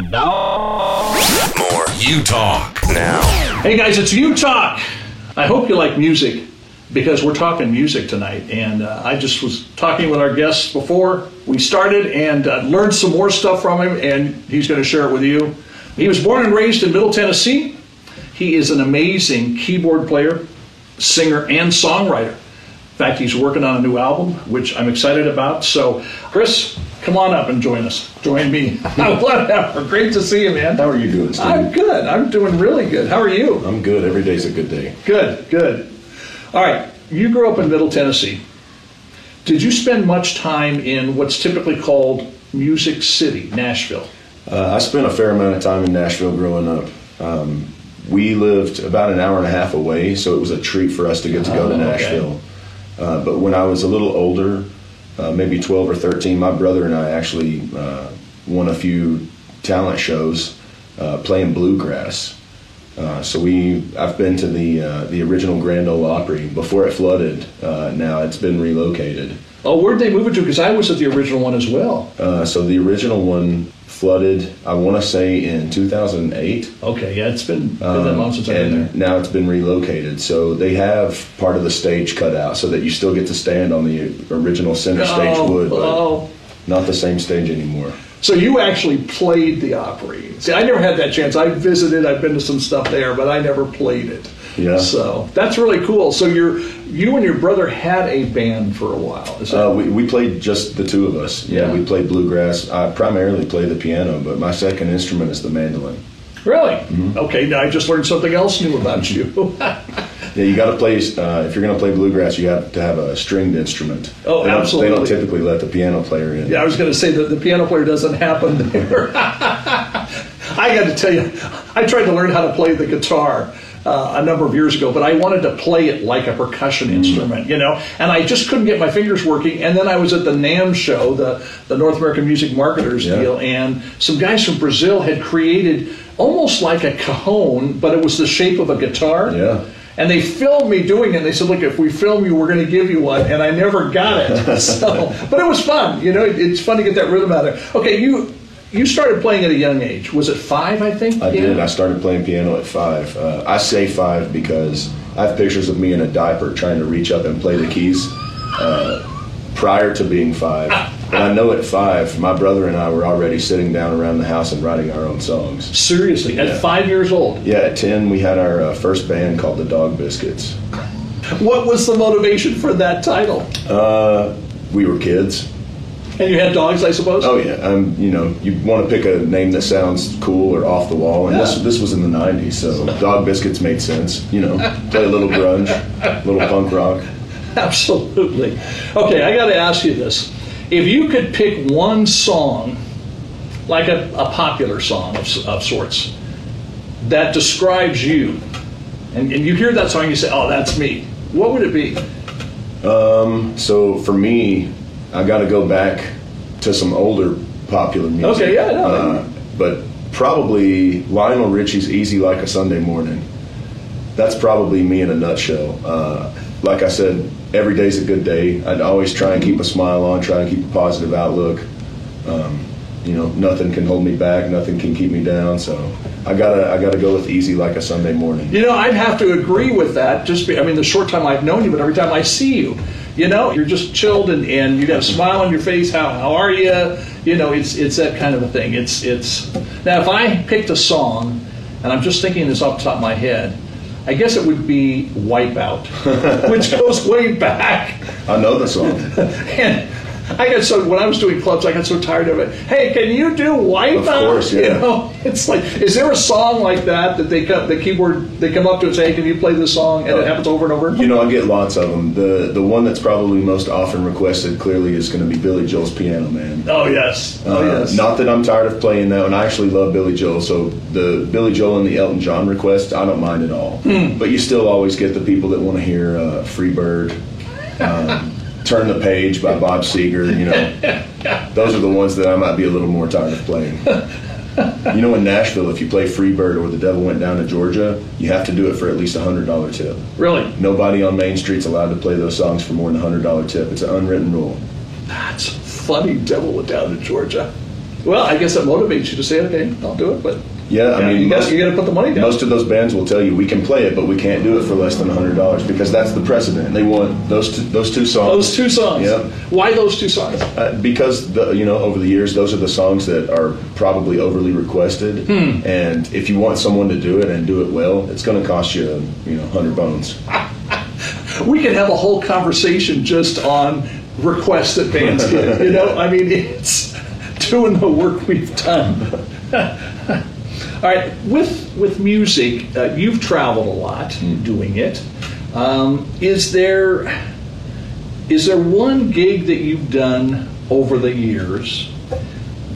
More You Talk now. Hey guys, it's You Talk. I hope you like music because we're talking music tonight. And uh, I just was talking with our guests before we started and uh, learned some more stuff from him, and he's going to share it with you. He was born and raised in Middle Tennessee. He is an amazing keyboard player, singer, and songwriter. In fact, he's working on a new album, which I'm excited about. So, Chris, come on up and join us. Join me. Whatever. Great to see you, man. How are you doing, Steve? I'm good. I'm doing really good. How are you? I'm good. Every day's a good day. Good, good. All right, you grew up in Middle Tennessee. Did you spend much time in what's typically called Music City, Nashville? Uh, I spent a fair amount of time in Nashville growing up. Um, we lived about an hour and a half away, so it was a treat for us to get to go Oh, to okay. Nashville. Uh, but when I was a little older, uh, maybe 12 or 13, my brother and I actually uh, won a few talent shows uh, playing bluegrass. Uh, so we, I've been to the uh, the original Grand Ole Opry before it flooded. Uh, now it's been relocated. Oh, where'd they move it to? Because I was at the original one as well. Uh, so the original one flooded, I want to say in 2008. Okay, yeah, it's been, been that long since I've been and there. now it's been relocated. So they have part of the stage cut out so that you still get to stand on the original center stage Oh, wood, but oh. not the same stage anymore. So you actually played the Opry. See, I never had that chance. I visited, I've been to some stuff there, but I never played it. Yeah. So that's really cool. So you're, you and your brother had a band for a while. Is that Uh, we, we played just the two of us. Yeah, we played bluegrass. I primarily play the piano, but my second instrument is the mandolin. Really? Mm-hmm. Okay, now I just learned something else new about you. Yeah, you got to play. Uh, if you're going to play bluegrass, you have to have a stringed instrument. Oh, they don't, absolutely. They don't typically let the piano player in. yeah, I was going to say that the piano player doesn't happen there. I got to tell you, I tried to learn how to play the guitar. Uh, a number of years ago, but I wanted to play it like a percussion instrument, you know, and I just couldn't get my fingers working. And then I was at the NAMM show, the, the North American Music Marketers Yeah. deal, and some guys from Brazil had created almost like a cajon, but it was the shape of a guitar. Yeah. And they filmed me doing it. And they said, "Look, if we film you, we're going to give you one." And I never got it. So, but it was fun. You know, it- it's fun to get that rhythm out of it. Okay, you you started playing at a young age. Was it five? I think. I Yeah. did. I started playing piano at five. Uh, I say five because I have pictures of me in a diaper trying to reach up and play the keys uh, prior to being five. But I know at five, my brother and I were already sitting down around the house and writing our own songs. Seriously, at five years old. Yeah, at 10, we had our uh, first band called the Dog Biscuits. What was the motivation for that title? Uh, we were kids. And you had dogs, I suppose. Oh yeah, um, you know, you want to pick a name that sounds cool or off the wall, and this Yeah. this was in the '90s, so Dog Biscuits made sense. You know, play a little grunge, a little punk rock. Absolutely. Okay, I got to ask you this: If you could pick one song, like a, a popular song of, of sorts, that describes you, and, and you hear that song, you say, "Oh, that's me." What would it be? Um, So for me, I got to go back to some older popular music. Okay, yeah, no. Uh, but probably Lionel Richie's "Easy Like a Sunday Morning." That's probably me in a nutshell. Uh, like I said, every day's a good day. I'd always try and keep a smile on, try and keep a positive outlook. Um, you know, nothing can hold me back, nothing can keep me down. So I gotta, I gotta go with "Easy Like a Sunday Morning." You know, I'd have to agree with that. Just, be, I mean, the short time I've known you, but every time I see you, you know, you're just chilled and, and you got a smile on your face. How, how are you? You know, it's it's that kind of a thing. It's it's now if I picked a song, and I'm just thinking this off the top of my head, I guess it would be Wipeout, which goes way back. I know the song. And I got so when I was doing clubs, I got so tired of it. Hey, can you do Wipeout? Of course, You know, it's like, is there a song like that that they come, the keyboard, they come up to and say, hey, can you play this song? And it happens over and over. You know, I get lots of them. The the one that's probably most often requested clearly is going to be Billy Joel's Piano Man. Oh yes, oh Uh, yes. Not that I'm tired of playing that one. I actually love Billy Joel. So the Billy Joel and the Elton John request, I don't mind at all. Hmm. But you still always get the people that want to hear uh, Free Bird, um, Turn the Page by Bob Seger. You know, those are the ones that I might be a little more tired of playing. You know, in Nashville, if you play Free Bird or The Devil Went Down to Georgia, you have to do it for at least a hundred dollar tip. really, Nobody on Main Street's allowed to play those songs for more than a hundred dollar tip. It's an unwritten rule. that's funny. Devil went down to Georgia. Well, I guess that motivates you to say, okay, I'll do it. But Yeah, I Yeah, mean, you got most- you got to put the money down. Most of those bands will tell you we can play it, but we can't do it for less than hundred dollars because that's the precedent. They want those two, those two songs. those two songs. Yep. Why those two songs? Uh, because the, you know over the years those are the songs that are probably overly requested, Hmm. and if you want someone to do it and do it well, it's going to cost you you know hundred bones. We could have a whole conversation just on requests that bands get. You know, I mean, it's doing the work we've done. All right, with with music, uh, you've traveled a lot doing it. Um, is there is there one gig that you've done over the years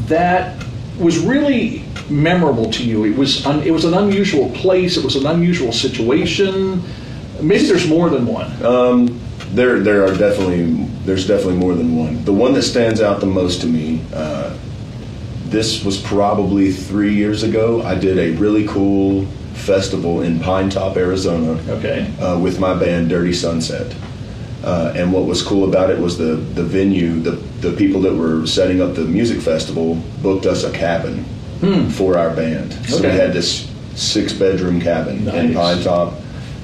that was really memorable to you? It was un, it was an unusual place. It was an unusual situation. Maybe there's more than one. There, there are definitely there's definitely more than one. The one that stands out the most to me. Uh, this was probably three years ago. I did a really cool festival in Pinetop, Arizona. Okay. uh, with my band Dirty Sunset. Uh, and what was cool about it was the, the venue, the, the people that were setting up the music festival booked us a cabin for our band. So we Hmm. Had this six bedroom cabin in Pinetop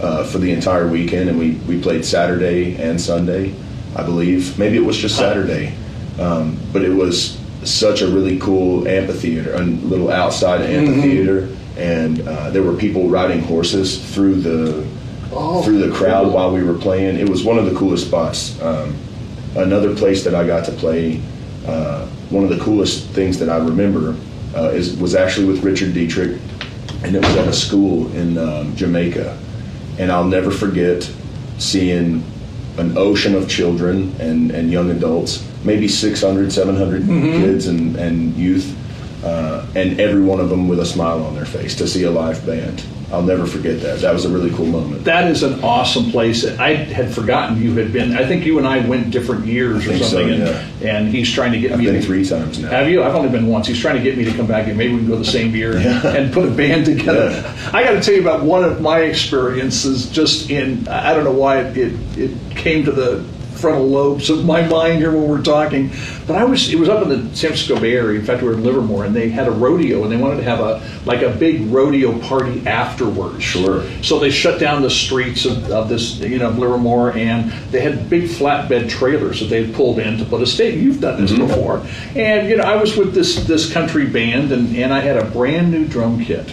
uh, for the entire weekend, and we, we played Saturday and Sunday, I believe. Maybe it was just Saturday, um, but it was such a really cool amphitheater, a little outside Mm-hmm. amphitheater, and uh, there were people riding horses through the Oh, through the crowd cool. while we were playing. It was one of the coolest spots. Um, another place that I got to play, uh, one of the coolest things that I remember uh, is was actually with Richard Dietrich, and it was at a school in um, Jamaica. And I'll never forget seeing an ocean of children and, and young adults, maybe 600, 700 kids and, and youth, uh, and every one of them with a smile on their face to see a live band. I'll never forget that. That was a really cool moment. That is an awesome place. I had forgotten you had been. I think you and I went different years or think so, something, and, and he's trying to get I've me been to three times now. Have you? I've only been once. He's trying to get me to come back and maybe we can go the same year and, and put a band together. Yeah. I got to tell you about one of my experiences just in, I don't know why it, it, it came to the frontal lobes of my mind here when we're talking, but I was, it was up in the San Francisco Bay Area. In fact, we were in Livermore and they had a rodeo and they wanted to have a, like a big rodeo party afterwards. Sure. So they shut down the streets of, of this, you know, Livermore, and they had big flatbed trailers that they had pulled in to put a stage. You've done this mm-hmm. before, and you know, I was with this this country band, and, and I had a brand new drum kit.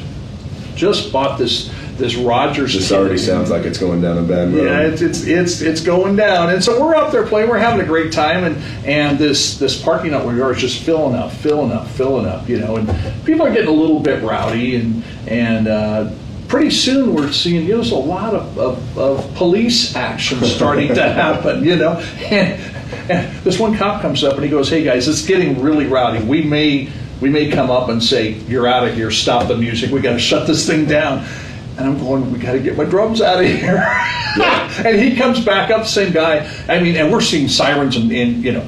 Just bought this this Rogers. This kit. already sounds like it's going down a bad road. Yeah, it's, it's it's it's going down, and so we're up there playing. We're having a great time, and and this this parking lot where we are is just filling up, filling up, filling up. You know, and people are getting a little bit rowdy, and and uh, pretty soon we're seeing you know, there's a lot of, of, of police action starting to happen. You know, and, and this one cop comes up and he goes, "Hey guys, it's getting really rowdy. We may." We may come up and say, "You're out of here. Stop the music. We got to shut this thing down." And I'm going, we got to get my drums out of here. and he comes back up, same guy. I mean, and we're seeing sirens and, and you know,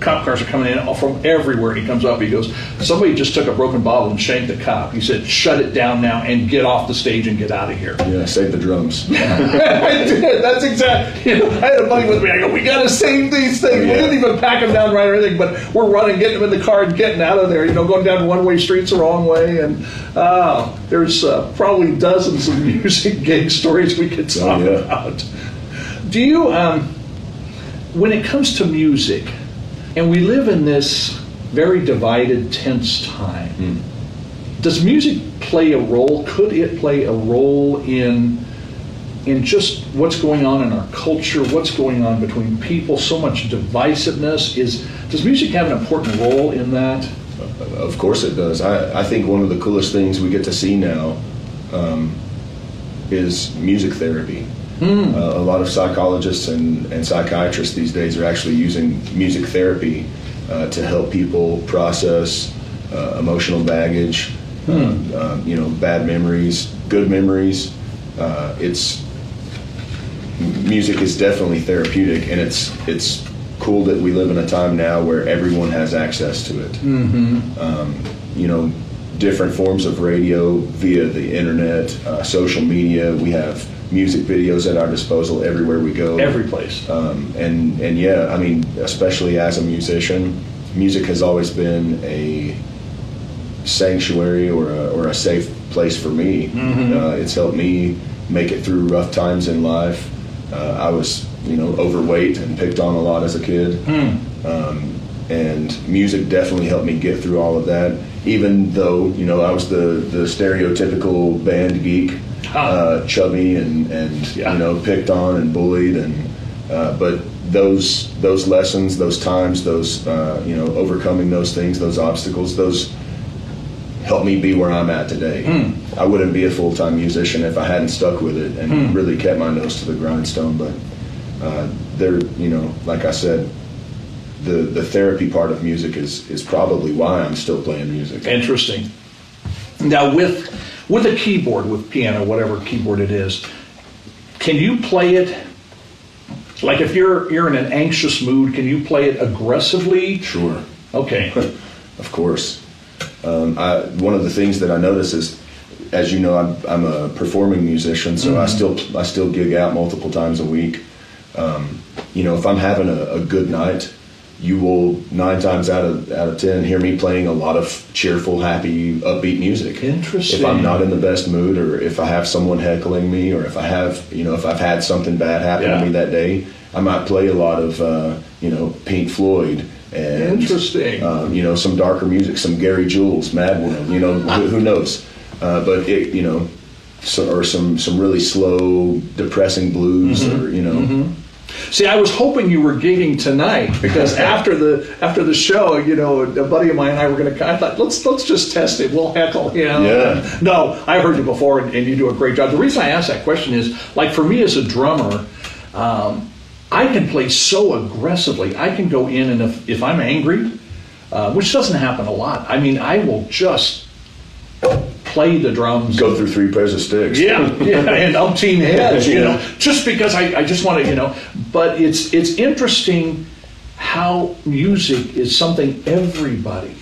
cop cars are coming in from everywhere. He comes up, he goes, somebody just took a broken bottle and shanked the cop. He said, shut it down now and get off the stage and get out of here. Yeah, save the drums. I did. That's exactly. You know, I had a buddy with me. I go, we got to save these things. We didn't even pack them down right or anything, but we're running, getting them in the car and getting out of there. You know, going down one-way streets the wrong way, and uh, there's uh, probably dozens of music gig stories we could talk yeah. about. Do you, um, when it comes to music, and we live in this very divided, tense time, does music play a role? Could it play a role in in just what's going on in our culture, what's going on between people, so much divisiveness? Is does music have an important role in that? Of course it does. I, I think one of the coolest things we get to see now um, is music therapy. Uh, a lot of psychologists and, and psychiatrists these days are actually using music therapy uh, to help people process uh, emotional baggage, um, um, you know, bad memories, good memories. Uh, it's music is definitely therapeutic, and it's it's cool that we live in a time now where everyone has access to it. Um, you know, different forms of radio via the internet, uh, social media. We have music videos at our disposal everywhere we go. Every place. Um, and and yeah, I mean, especially as a musician, music has always been a sanctuary or a, or a safe place for me. Uh, it's helped me make it through rough times in life. Uh, I was, you know, overweight and picked on a lot as a kid. Um, and music definitely helped me get through all of that. Even though, you know, I was the, the stereotypical band geek, uh, chubby and, and Yeah. you know, picked on and bullied. And uh, but those those lessons, those times, those uh, you know, overcoming those things, those obstacles, those helped me be where I'm at today. I wouldn't be a full time musician if I hadn't stuck with it and really kept my nose to the grindstone. But uh, there, you know, like I said, the the therapy part of music is is probably why I'm still playing music. Interesting. Now, with with a keyboard, with piano, whatever keyboard it is, can you play it? Like if you're you're in an anxious mood, can you play it aggressively? Sure. Okay. Of course. Um, I, one of the things that I notice is, as you know, I'm, I'm a performing musician, so I still I still gig out multiple times a week. Um, you know, if I'm having a, a good night, you will nine times out of out of ten hear me playing a lot of cheerful, happy, upbeat music. Interesting. If I'm not in the best mood, or if I have someone heckling me, or if I have, you know, if I've had something bad happen Yeah. to me that day, I might play a lot of, uh, you know, Pink Floyd and Interesting. um, you know, some darker music, some Gary Jules, Mad World, you know, who, who knows? Uh, but it, you know, so, or some some really slow, depressing blues, Mm-hmm. or you know, See, I was hoping you were gigging tonight because after the after the show, you know, a buddy of mine and I were going to. I thought let's let's just test it. We'll heckle him. Yeah. No, I heard you before, and, and you do a great job. The reason I asked that question is, like for me as a drummer, um, I can play so aggressively. I can go in, and if if I'm angry, uh, which doesn't happen a lot, I mean, I will just play the drums. go through three pairs of sticks. Yeah, yeah, and umpteen heads, you know, just because I, I just want to, you know. But it's it's interesting how music is something everybody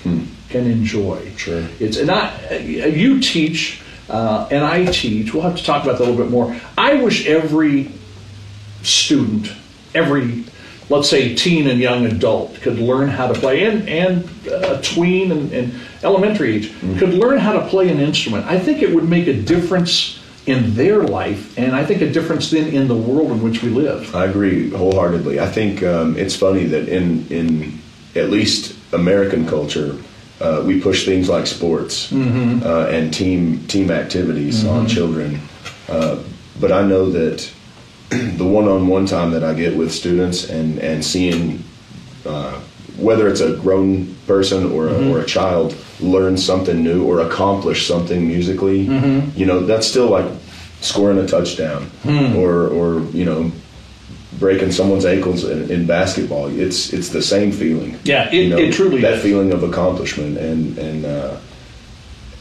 can enjoy. Sure. It's and I, you teach uh, and I teach. We'll have to talk about that a little bit more. I wish every student, every let's say teen and young adult could learn how to play and and uh, tween and, and elementary age could learn how to play an instrument. I think it would make a difference in their life and i think a difference then in the world in which we live. I agree wholeheartedly. I think um, it's funny that in in at least American culture, uh, we push things like sports uh, and team team activities on children. Uh, but I know that the one-on-one time that I get with students and and seeing uh, whether it's a grown person or a, or a child learn something new or accomplish something musically, you know, that's still like scoring a touchdown or or you know breaking someone's ankles in, in basketball. It's it's the same feeling. Yeah, it- You know, it truly that is. feeling of accomplishment and and uh,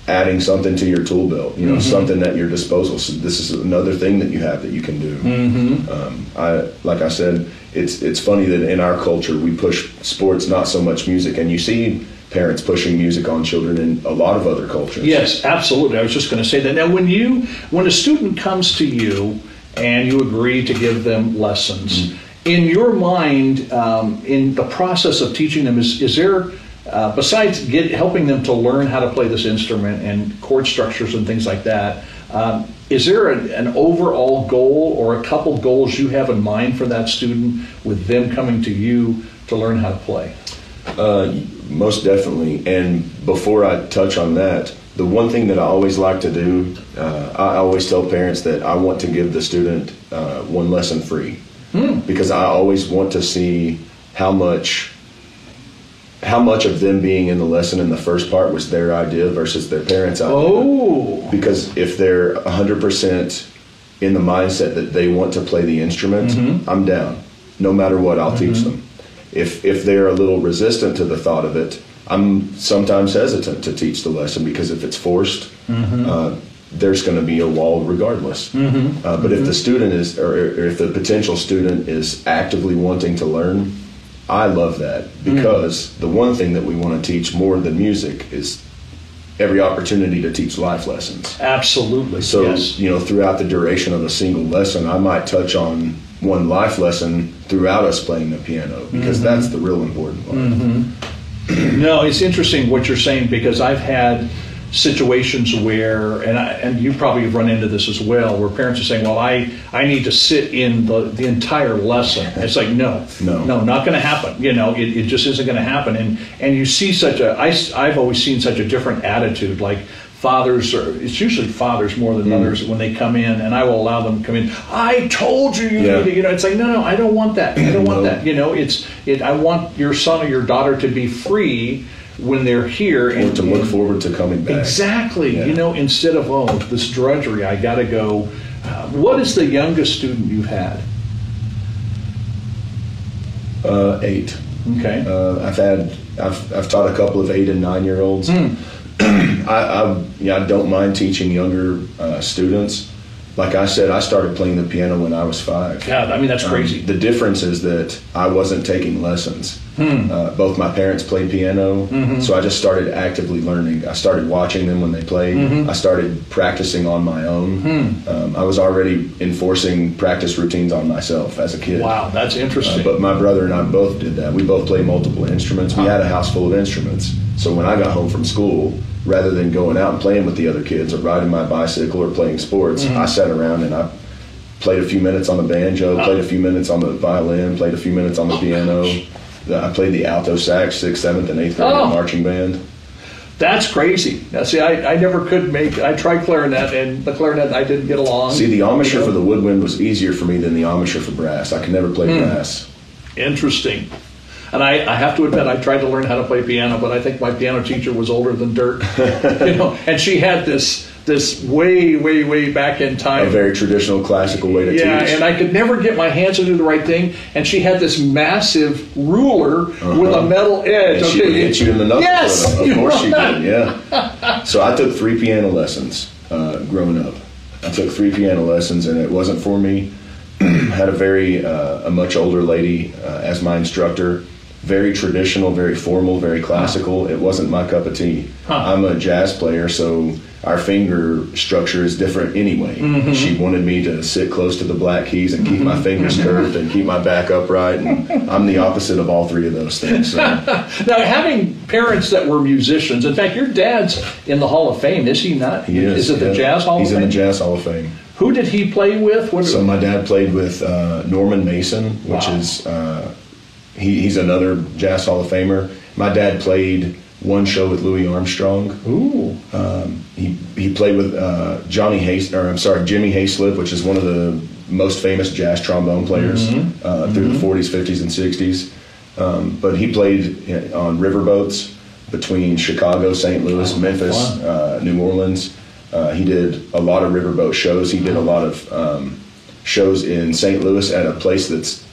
adding something to your tool belt. You know, Mm-hmm. something at your disposal. So this is another thing that you have that you can do. Mm-hmm. Um, I like I said, it's it's funny that in our culture we push sports, not so much music, and you see parents pushing music on children in a lot of other cultures. Yes, absolutely. I was just going to say that. Now, when you when a student comes to you and you agree to give them lessons, in your mind, um, in the process of teaching them, is is there uh, besides get, helping them to learn how to play this instrument and chord structures and things like that? Um, is there a, an overall goal or a couple goals you have in mind for that student with them coming to you to learn how to play? Uh, most definitely. And before I touch on that, the one thing that I always like to do, uh, I always tell parents that I want to give the student uh, one lesson free because I always want to see how much how much of them being in the lesson in the first part was their idea versus their parents' idea. Oh, Because if they're 100% in the mindset that they want to play the instrument, mm-hmm. I'm down. No matter what, I'll teach mm-hmm. them. If, if they're a little resistant to the thought of it, I'm sometimes hesitant to teach the lesson because if it's forced, mm-hmm. uh, there's going to be a wall regardless. Uh, but if the student is, or if the potential student is actively wanting to learn, I love that because the one thing that we want to teach more than music is every opportunity to teach life lessons. absolutely. So, yes. you know, throughout the duration of a single lesson, I might touch on one life lesson throughout us playing the piano because mm-hmm. that's the real important part. Mm-hmm. No, it's interesting what you're saying because I've had situations where, and I, and you probably have run into this as well, where parents are saying, "Well, I I need to sit in the the entire lesson." It's like, no, No. no, not going to happen. You know, it, it just isn't going to happen. And and you see such a, I, I've always seen such a different attitude, like. Fathers, or it's usually fathers more than mm. mothers when they come in, and I will allow them to come in. I told you, you, Yeah. you know. It's like no, no, I don't want that. I don't want that. You know, it's it. I want your son or your daughter to be free when they're here Or and to look forward to coming back. Exactly. Yeah. You know, instead of oh, this drudgery, I got to go. Uh, what is the youngest student you've had? Uh, eight. Okay. Uh, I've had I've, I've taught a couple of eight and nine year olds. Hmm. I, I yeah I don't mind teaching younger uh, students. Like I said, I started playing the piano when I was five. Yeah, I mean that's Um, crazy. the difference is that I wasn't taking lessons. Hmm. Uh, both my parents played piano, Mm-hmm. so I just started actively learning. I started watching them when they played. Mm-hmm. I started practicing on my own. Hmm. Um, I was already enforcing practice routines on myself as a kid. wow, that's interesting. Uh, but my brother and I both did that. We both played multiple instruments. We had a house full of instruments. So when I got home from school, rather than going out and playing with the other kids or riding my bicycle or playing sports, Mm-hmm. I sat around and I played a few minutes on the banjo, played a few minutes on the violin, played a few minutes on the piano. I played the alto sax, sixth, seventh, and eighth grade Oh. marching band. that's crazy. Now, see, I, I never could make. I tried clarinet, and the clarinet I didn't get along. See, the You know? for the woodwind was easier for me than the embouchure for brass. I could never play Hmm. brass. Interesting. And I, I have to admit, I tried to learn how to play piano, but I think my piano teacher was older than dirt. you know, and she had this this way, way, way back in time. A very traditional classical way to Yeah, teach. and I could never get my hands to do the right thing. And she had this massive ruler with a metal edge. Uh-huh. And she would hit you in the knuckles Yes, with it. you Of course she did, yeah. So I took three piano lessons uh, growing up. I took three piano lessons, and it wasn't for me. Had a very uh, a much older lady uh, as my instructor. Very traditional, very formal, very classical. It wasn't my cup of tea. Huh. I'm a jazz player, so our finger structure is different anyway. Mm-hmm. She wanted me to sit close to the black keys and keep my fingers curved and keep my back upright. And I'm the opposite of all three of those things. So. Now, having parents that were musicians, in fact, your dad's in the Hall of Fame, is he not? He is. Is it the. Jazz Hall He's of in Fame? the Jazz Hall of Fame. Who did he play with? What, So my dad played with uh, Norman Mason, which Wow. is uh, he, he's another Jazz Hall of Famer. My dad played one show with Louis Armstrong. Ooh. He he played with uh, Johnny Hayes, or I'm sorry, Jimmy Hayslip, which is one of the most famous jazz trombone players Mm-hmm. uh, through the 40s, 50s, and 60s. Um, but he played on riverboats between Chicago, St. Louis, Memphis, uh, New Orleans. Uh, he did a lot of riverboat shows. He did a lot of um, shows in St. Louis at a place that's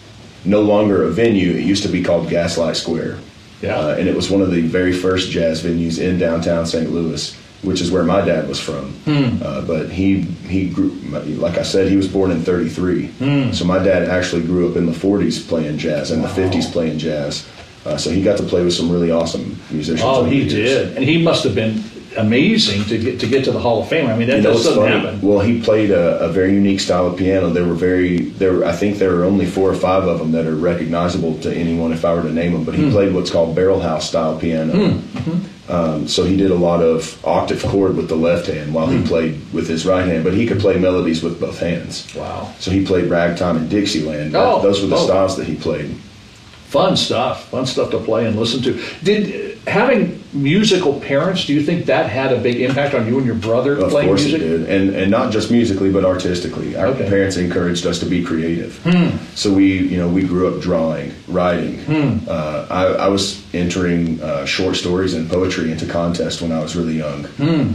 no longer a venue. It used to be called Gaslight Square. Yeah. Uh, and it was one of the very first jazz venues in downtown St. Louis, which is where my dad was from. Hmm. Uh, but he he grew, like I said, he was born in '33. Hmm. So my dad actually grew up in the '40s playing jazz and the '50s playing jazz. Uh, so he got to play with some really awesome musicians. Oh, he years. did, and he must have been amazing to get to get to the Hall of Fame. I mean, that You know, doesn't funny. happen. Well, he played a, a very unique style of piano. There were very there. I think there are only four or five of them that are recognizable to anyone if I were to name them. But Hmm. he played what's called barrel house style piano. Mm-hmm. Um, so he did a lot of octave chord with the left hand while Hmm. he played with his right hand. But he could play melodies with both hands. Wow. So he played ragtime and Dixieland. Oh, Those were the oh. styles that he played. Fun stuff. Fun stuff to play and listen to. Did having musical parents? Do you think that had a big impact on you and your brother Of playing course music? it did, and and not just musically, but artistically. Our Okay. Hmm. parents encouraged us to be creative. So we, you know, we grew up drawing, writing. Uh, I, I was entering uh, short stories and poetry into contests when I was really young.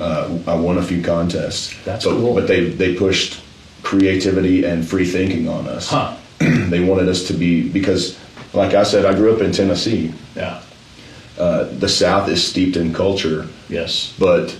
Uh, I won a few contests. Hmm. That's but, cool. But they they pushed creativity and free thinking on us. Huh. they wanted us to be because, like I said, I grew up in Tennessee. Yeah. Uh, the South is steeped in culture. Yes. but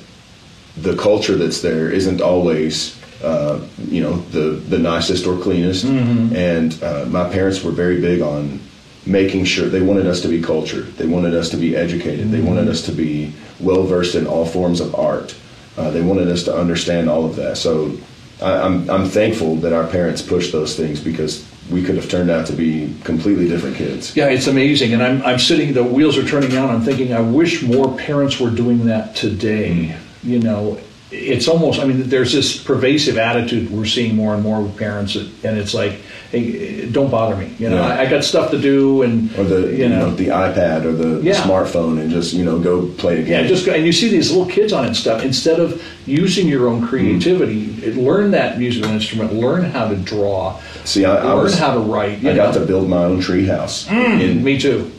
the culture that's there isn't always uh, you know the the nicest or cleanest. And uh, my parents were very big on making sure they wanted us to be cultured. They wanted us to be educated. They wanted us to be well versed in all forms of art. Uh, they wanted us to understand all of that. So I, I'm, I'm thankful that our parents pushed those things because we could have turned out to be completely different kids. Yeah, it's amazing. And I'm, I'm sitting, the wheels are turning out. I'm thinking, I wish more parents were doing that today. You know, it's almost, I mean, there's this pervasive attitude we're seeing more and more with parents, and it's like, hey, don't bother me. You know, Yeah. I, I got stuff to do, and, Or the you know, the iPad or the, Yeah. smartphone and just you know go play a game. Yeah, just go, and you see these little kids on it and stuff. Instead of using your own creativity, mm-hmm. learn that musical instrument, learn how to draw, See, I, I learn was how to write. You I got to build my own treehouse mm, in Me too.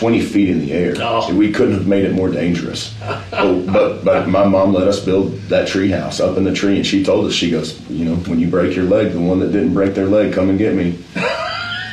20 feet in the air. Oh. We couldn't have made it more dangerous. but, but but my mom let us build that treehouse up in the tree, and she told us, she goes, you know, when you break your leg, the one that didn't break their leg, come and get me.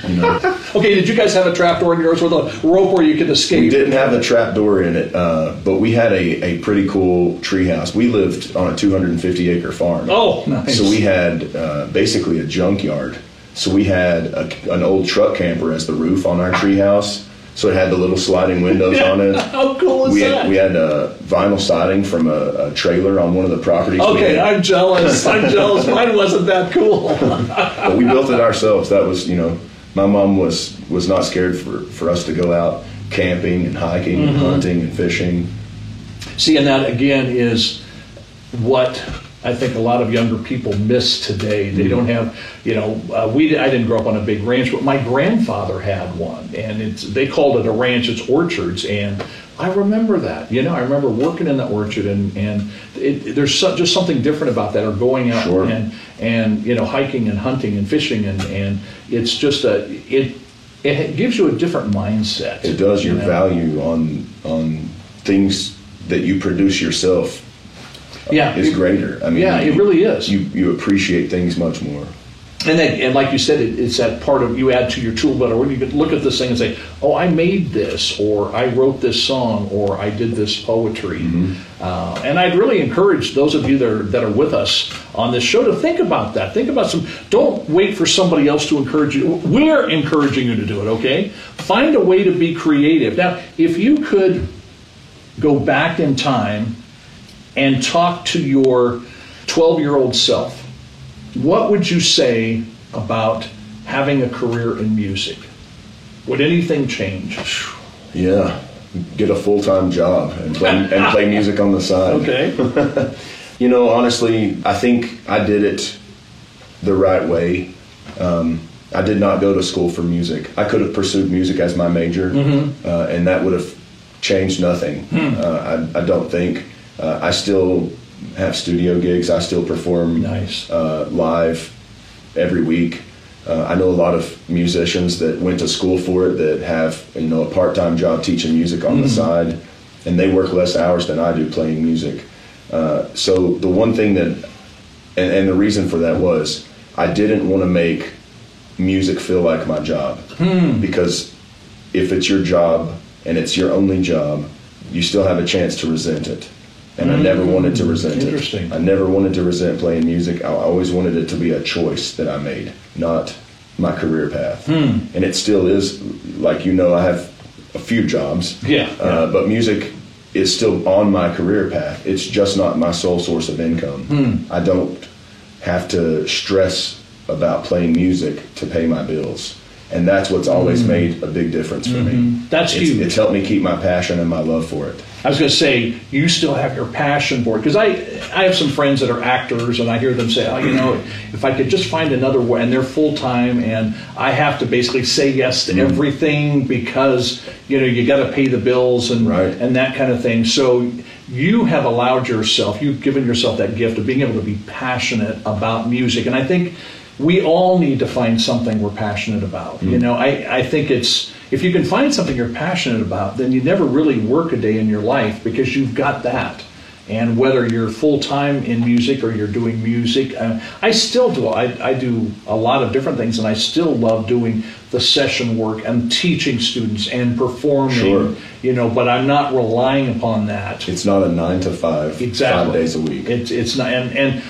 You know, Okay, did you guys have a trapdoor in yours with a rope where you could escape? we didn't have a trap door in it, uh, but we had a, a pretty cool treehouse. We lived on a 250 acre farm. Oh, nice. So we had uh, basically a junkyard. So we had a, an old truck camper as the roof on our treehouse. So it had the little sliding windows on it. How cool is we that? had, we had uh, vinyl siding from a, a trailer on one of the properties. Okay. I'm jealous. I'm jealous. Mine wasn't that cool. but we built it ourselves. That was, you know, my mom was was not scared for, for us to go out camping and hiking Mm-hmm. and hunting and fishing. See, and that again is what I think a lot of younger people miss today. They don't have, you know, uh, we I didn't grow up on a big ranch, but my grandfather had one, and it's they called it a ranch. It's orchards, and I remember that. You know, I remember working in the orchard, and and it, there's so, just something different about that, or going out Sure. and and you know hiking and hunting and fishing, and and it's just a it. It gives you a different mindset. It does you your know? value on on things that you produce yourself Yeah, is it- greater. I mean, Yeah, it really is. You you appreciate things much more. And then, and like you said, it, it's that part of you add to your tool belt, or when you could look at this thing and say, "Oh, I made this," or "I wrote this song," or "I did this poetry." Uh, and I'd really encourage those of you that are, that are with us on this show to think about that. Think about some. Don't wait for somebody else to encourage you. We're encouraging you to do it. Okay, find a way to be creative. Now, if you could go back in time and talk to your 12-year-old self what would you say about having a career in music? Would anything change? Yeah, get a full time job and play, and play music on the side. Okay. You know, honestly, I think I did it the right way. Um, I did not go to school for music. I could have pursued music as my major, Mm-hmm. uh, and that would have changed nothing. Hmm. Uh, I, I don't think. Uh, I still have studio gigs. I still perform Nice. uh, live every week. Uh, I know a lot of musicians that went to school for it that have you know a part-time job teaching music on the side, and they work less hours than I do playing music. Uh, so the one thing that, and, and the reason for that was I didn't want to make music feel like my job because if it's your job and it's your only job, you still have a chance to resent it. And I mm-hmm. never wanted to resent Interesting. it. I never wanted to resent playing music. I always wanted it to be a choice that I made, not my career path. Hmm. And it still is, like you know, I have a few jobs. Yeah, Uh, but music is still on my career path. It's just not my sole source of income. Hmm. I don't have to stress about playing music to pay my bills. And that's what's always hmm. made a big difference for me. Mm-hmm. That's it's, huge. It's helped me keep my passion and my love for it. I was going to say you still have your passion for it because I I have some friends that are actors and I hear them say, oh, you know, if I could just find another way, and they're full time, and I have to basically say yes to mm-hmm. everything because you know you got to pay the bills and Right. and that kind of thing. So you have allowed yourself, you've given yourself that gift of being able to be passionate about music, and I think we all need to find something we're passionate about. You mm-hmm. know, I, I think it's if you can find something you're passionate about, then you never really work a day in your life because you've got that. And whether you're full time in music or you're doing music, uh, I still do. I, I do a lot of different things, and I still love doing the session work and teaching students and performing. Sure. You know, but I'm not relying upon that. It's not a nine to five, Exactly. five days a week. It's it's not, and and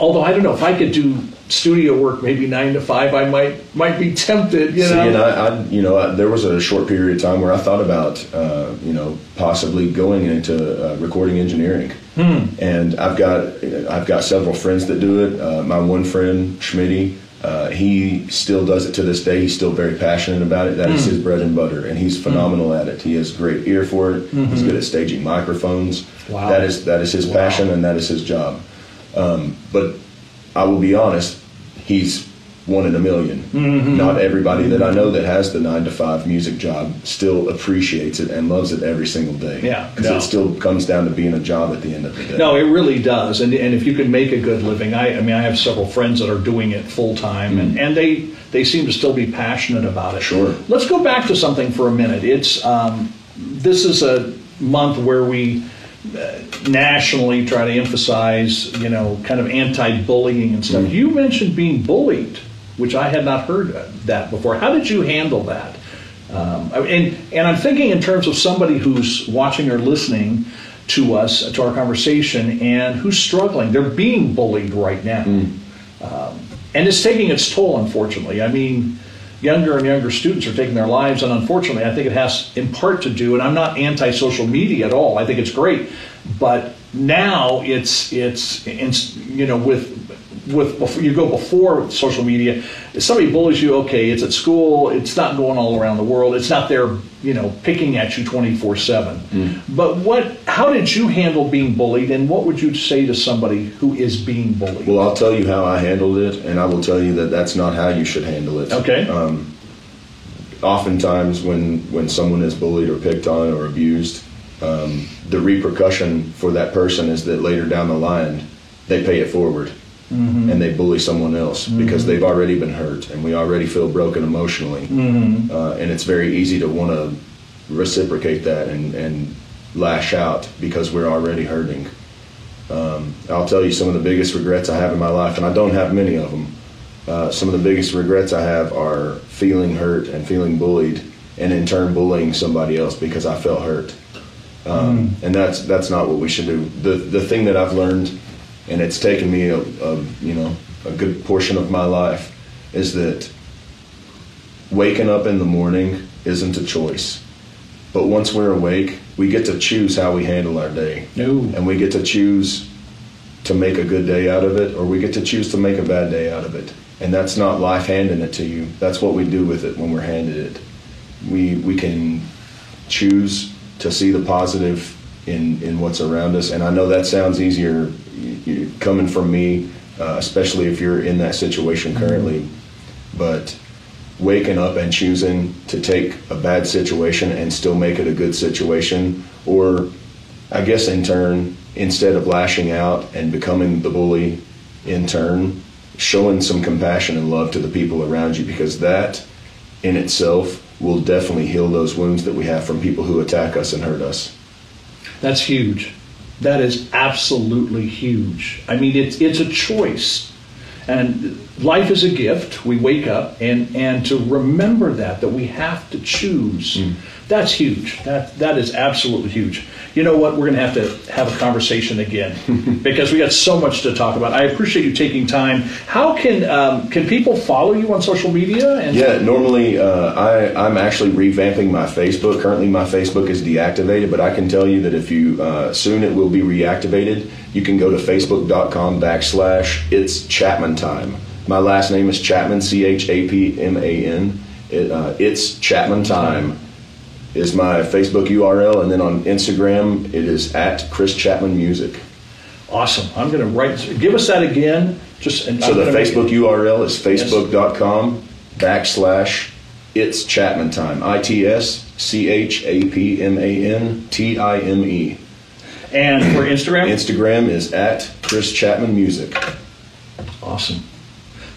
although I don't know if I could do studio work maybe nine to five, I might might be tempted. You See, know, and I, I, you know, I, there was a short period of time where I thought about, uh, you know, possibly going into uh, recording engineering. And I've got, I've got several friends that do it. Uh, my one friend, Schmitty, Uh, he still does it to this day. He's still very passionate about it. That is his bread and butter, and he's phenomenal at it. He has great ear for it. He's good at staging microphones. Wow. That is that is his Wow. passion, and that is his job. Um, but I will be honest, he's one in a 1000000 Mm-hmm. Not everybody that I know that has the nine to five music job still appreciates it and loves it every single day. Yeah, because no. it still comes down to being a job at the end of the day. No, it really does. And, and if you can make a good living, I, I mean, I have several friends that are doing it full time, and, and they, they seem to still be passionate about it. Sure. Let's go back to something for a minute. It's um, this is a month where we uh, nationally try to emphasize, you know, kind of anti-bullying and stuff. You mentioned being bullied, which I had not heard that before. How did you handle that? Um, and and I'm thinking in terms of somebody who's watching or listening to us to our conversation and who's struggling. They're being bullied right now, um, and it's taking its toll. Unfortunately, I mean, younger and younger students are taking their lives, and unfortunately, I think it has in part to do. And I'm not anti-social media at all. I think it's great, but now it's it's, it's you know with with before you go before social media if somebody bullies you okay it's at school it's not going all around the world it's not there you know picking at you 24 7 but what how did you handle being bullied and what would you say to somebody who is being bullied Well, I'll tell you how I handled it, and I will tell you that that's not how you should handle it. okay Um, oftentimes, when when someone is bullied or picked on or abused, um, the repercussion for that person is that later down the line, they pay it forward. And they bully someone else because they've already been hurt, and we already feel broken emotionally. Uh, and it's very easy to want to reciprocate that and, and lash out because we're already hurting. Um, I'll tell you some of the biggest regrets I have in my life, and I don't have many of them. Uh, some of the biggest regrets I have are feeling hurt and feeling bullied, and in turn bullying somebody else because I felt hurt. Um, And that's that's not what we should do. The the thing that I've learned, and it's taken me a, a you know a good portion of my life, is that waking up in the morning isn't a choice. But once we're awake, we get to choose how we handle our day. No. And we get to choose to make a good day out of it, or we get to choose to make a bad day out of it. And that's not life handing it to you. That's what we do with it when we're handed it. We we can choose to see the positive in in what's around us. And I know that sounds easier coming from me, uh, especially if you're in that situation currently. But waking up and choosing to take a bad situation and still make it a good situation, or I guess in turn, instead of lashing out and becoming the bully, in turn, showing some compassion and love to the people around you because that in itself will definitely heal those wounds that we have from people who attack us and hurt us. That's huge. That is absolutely huge. I mean, it's it's a choice, and life is a gift. We wake up, and and to remember that that we have to choose. Hmm. That's huge. That that is absolutely huge. You know what? We're going to have to have a conversation again because we got so much to talk about. I appreciate you taking time. How can um, can people follow you on social media? And Yeah, normally uh, I, I'm actually revamping my Facebook. Currently, my Facebook is deactivated, but I can tell you that if you uh, soon it will be reactivated. You can go to facebook.com backslash it's Chapman time. My last name is Chapman, C H A P M A N. It, uh, it's Chapman time is my Facebook URL, and then on Instagram it is at Chris Chapman Music. awesome. I'm going to write. Give us that again. Just and So I'm the Facebook URL is facebook.com backslash it's Chapman time. I T S C H A P M A N T I M E. and for Instagram. Instagram is at Chris Chapman Music. Awesome.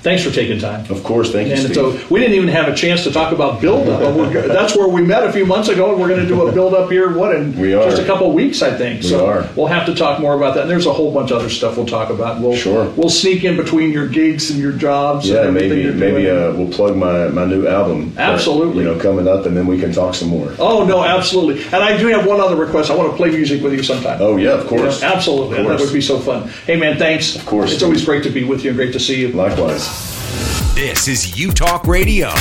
Thanks for taking time. Of course, thank you, And Steve. so we didn't even have a chance to talk about build up. That's where we met a few months ago, and we're going to do a build up here. What in We are. just a couple of weeks, I think. We so are. we'll have to talk more about that. And there's a whole bunch of other stuff we'll talk about. We'll Sure. We'll sneak in between your gigs and your jobs. yeah, maybe maybe uh, we'll plug my, my new album. uh, Absolutely. you know, coming up, and then we can talk some more. Oh no, absolutely. And I do have one other request. I want to play music with you sometime. Oh yeah, of You know, course. absolutely. Of That would be so fun. Hey man, thanks. Of course. It's always great to be with you and great to see you. Likewise. This is U Talk Radio.